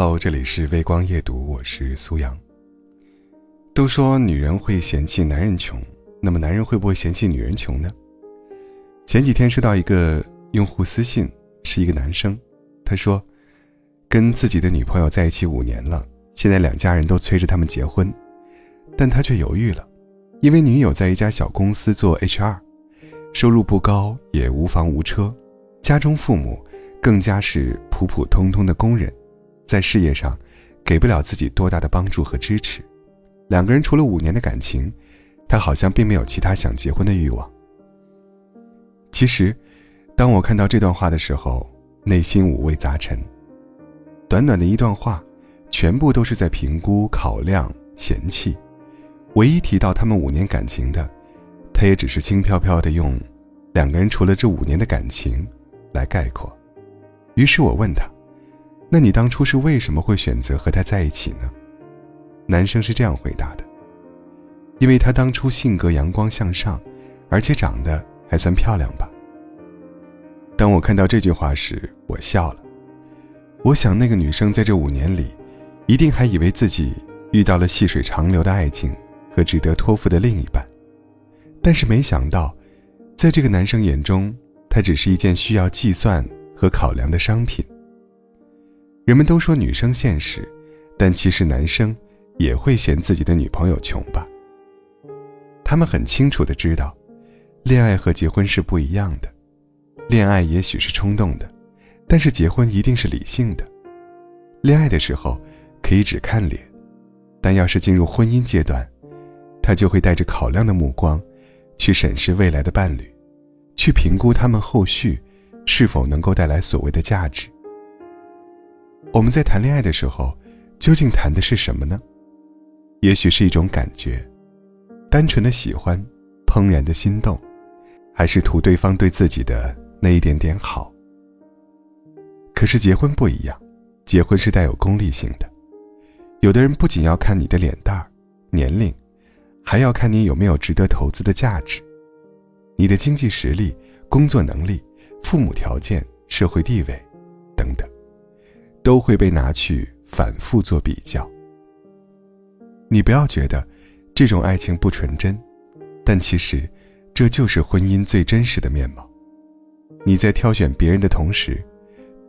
Hello，这里是微光夜读，我是苏阳。都说女人会嫌弃男人穷，那么男人会不会嫌弃女人穷呢？前几天收到一个用户私信，是一个男生，他说，跟自己的女朋友在一起五年了，现在两家人都催着他们结婚，但他却犹豫了，因为女友在一家小公司做 HR，收入不高，也无房无车，家中父母更加是普普通通的工人。在事业上，给不了自己多大的帮助和支持。两个人除了五年的感情，他好像并没有其他想结婚的欲望。其实，当我看到这段话的时候，内心五味杂陈。短短的一段话，全部都是在评估、考量、嫌弃。唯一提到他们五年感情的，他也只是轻飘飘的用“两个人除了这五年的感情”来概括。于是我问他。那你当初是为什么会选择和他在一起呢？男生是这样回答的：“因为他当初性格阳光向上，而且长得还算漂亮吧。”当我看到这句话时，我笑了。我想那个女生在这五年里，一定还以为自己遇到了细水长流的爱情和值得托付的另一半，但是没想到，在这个男生眼中，他只是一件需要计算和考量的商品。人们都说女生现实，但其实男生也会嫌自己的女朋友穷吧？他们很清楚的知道，恋爱和结婚是不一样的。恋爱也许是冲动的，但是结婚一定是理性的。恋爱的时候可以只看脸，但要是进入婚姻阶段，他就会带着考量的目光，去审视未来的伴侣，去评估他们后续是否能够带来所谓的价值。我们在谈恋爱的时候，究竟谈的是什么呢？也许是一种感觉，单纯的喜欢，怦然的心动，还是图对方对自己的那一点点好。可是结婚不一样，结婚是带有功利性的。有的人不仅要看你的脸蛋儿、年龄，还要看你有没有值得投资的价值，你的经济实力、工作能力、父母条件、社会地位，等等。都会被拿去反复做比较。你不要觉得这种爱情不纯真，但其实这就是婚姻最真实的面貌。你在挑选别人的同时，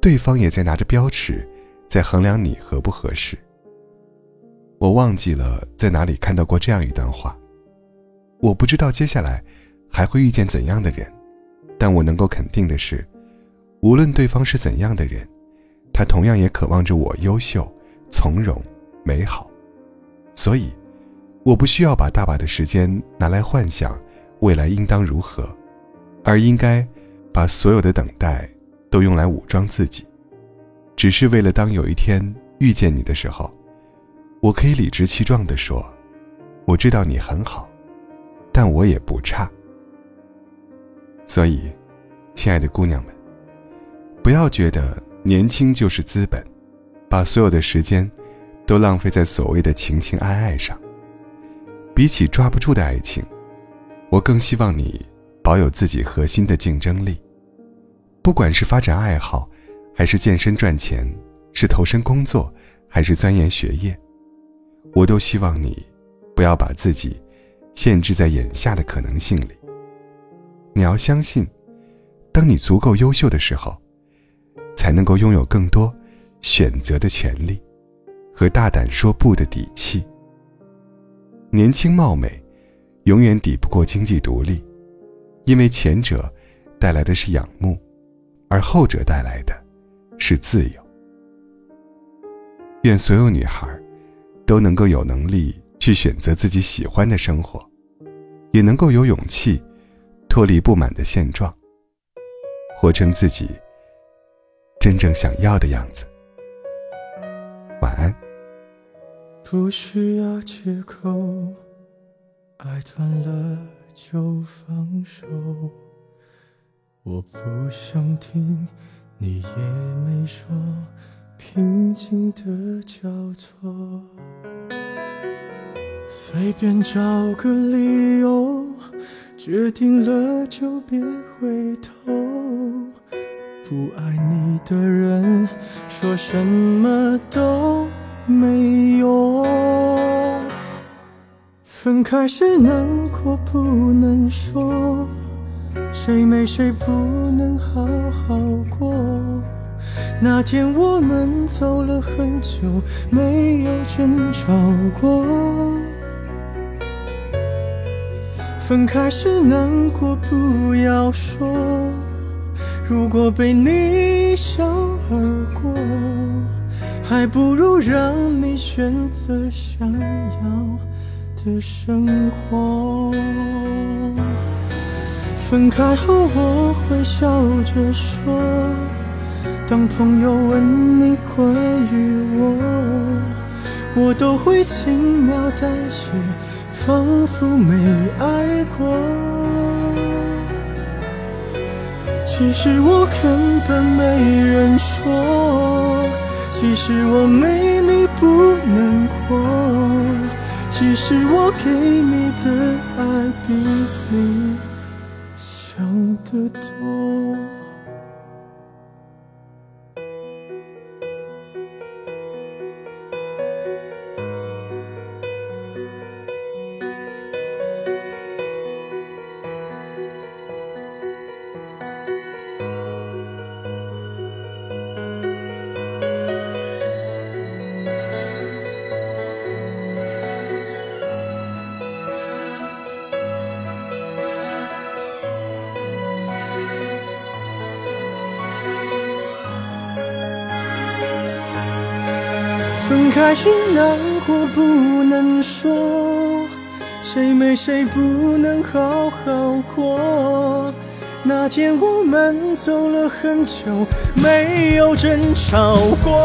对方也在拿着标尺在衡量你合不合适。我忘记了在哪里看到过这样一段话。我不知道接下来还会遇见怎样的人，但我能够肯定的是，无论对方是怎样的人。他同样也渴望着我优秀、从容、美好，所以，我不需要把大把的时间拿来幻想未来应当如何，而应该把所有的等待都用来武装自己，只是为了当有一天遇见你的时候，我可以理直气壮地说：“我知道你很好，但我也不差。”所以，亲爱的姑娘们，不要觉得。年轻就是资本，把所有的时间都浪费在所谓的情情爱爱上。比起抓不住的爱情，我更希望你保有自己核心的竞争力。不管是发展爱好，还是健身赚钱，是投身工作，还是钻研学业，我都希望你不要把自己限制在眼下的可能性里。你要相信，当你足够优秀的时候。才能够拥有更多选择的权利和大胆说不的底气。年轻貌美，永远抵不过经济独立，因为前者带来的是仰慕，而后者带来的是自由。愿所有女孩都能够有能力去选择自己喜欢的生活，也能够有勇气脱离不满的现状，活成自己。真正想要的样子。晚安。不需要借口，爱断了就放手。我不想听，你也没说，平静的交错。随便找个理由，决定了就别回头。不爱你的人，说什么都没用。分开时难过不能说，谁没谁不能好好过。那天我们走了很久，没有争吵过。分开时难过不要说，如果被你一笑而过，还不如让你选择想要的生活。分开后我会笑着说。当朋友问你关于我，我都会轻描淡写，仿佛没爱过。其实我根本没人说，其实我没你不能活，其实我给你的爱比你想的多。分开时难过不能说，谁没谁不能好好过。那天我们走了很久，没有争吵过。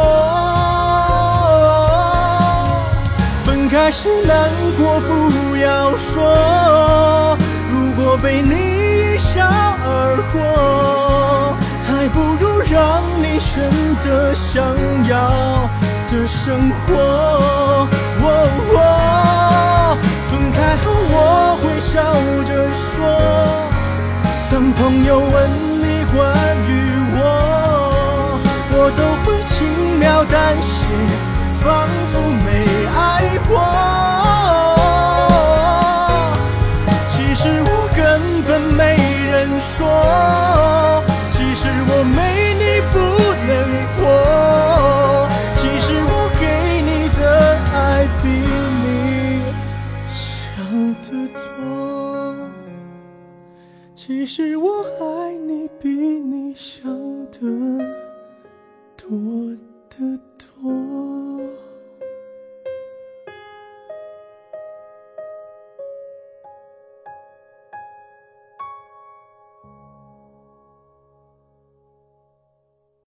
分开时难过不要说，如果被你一笑而过，还不如让你选择想要。的生活，分开后我会笑着说，当朋友问你关于我，我都会轻描淡写，仿佛く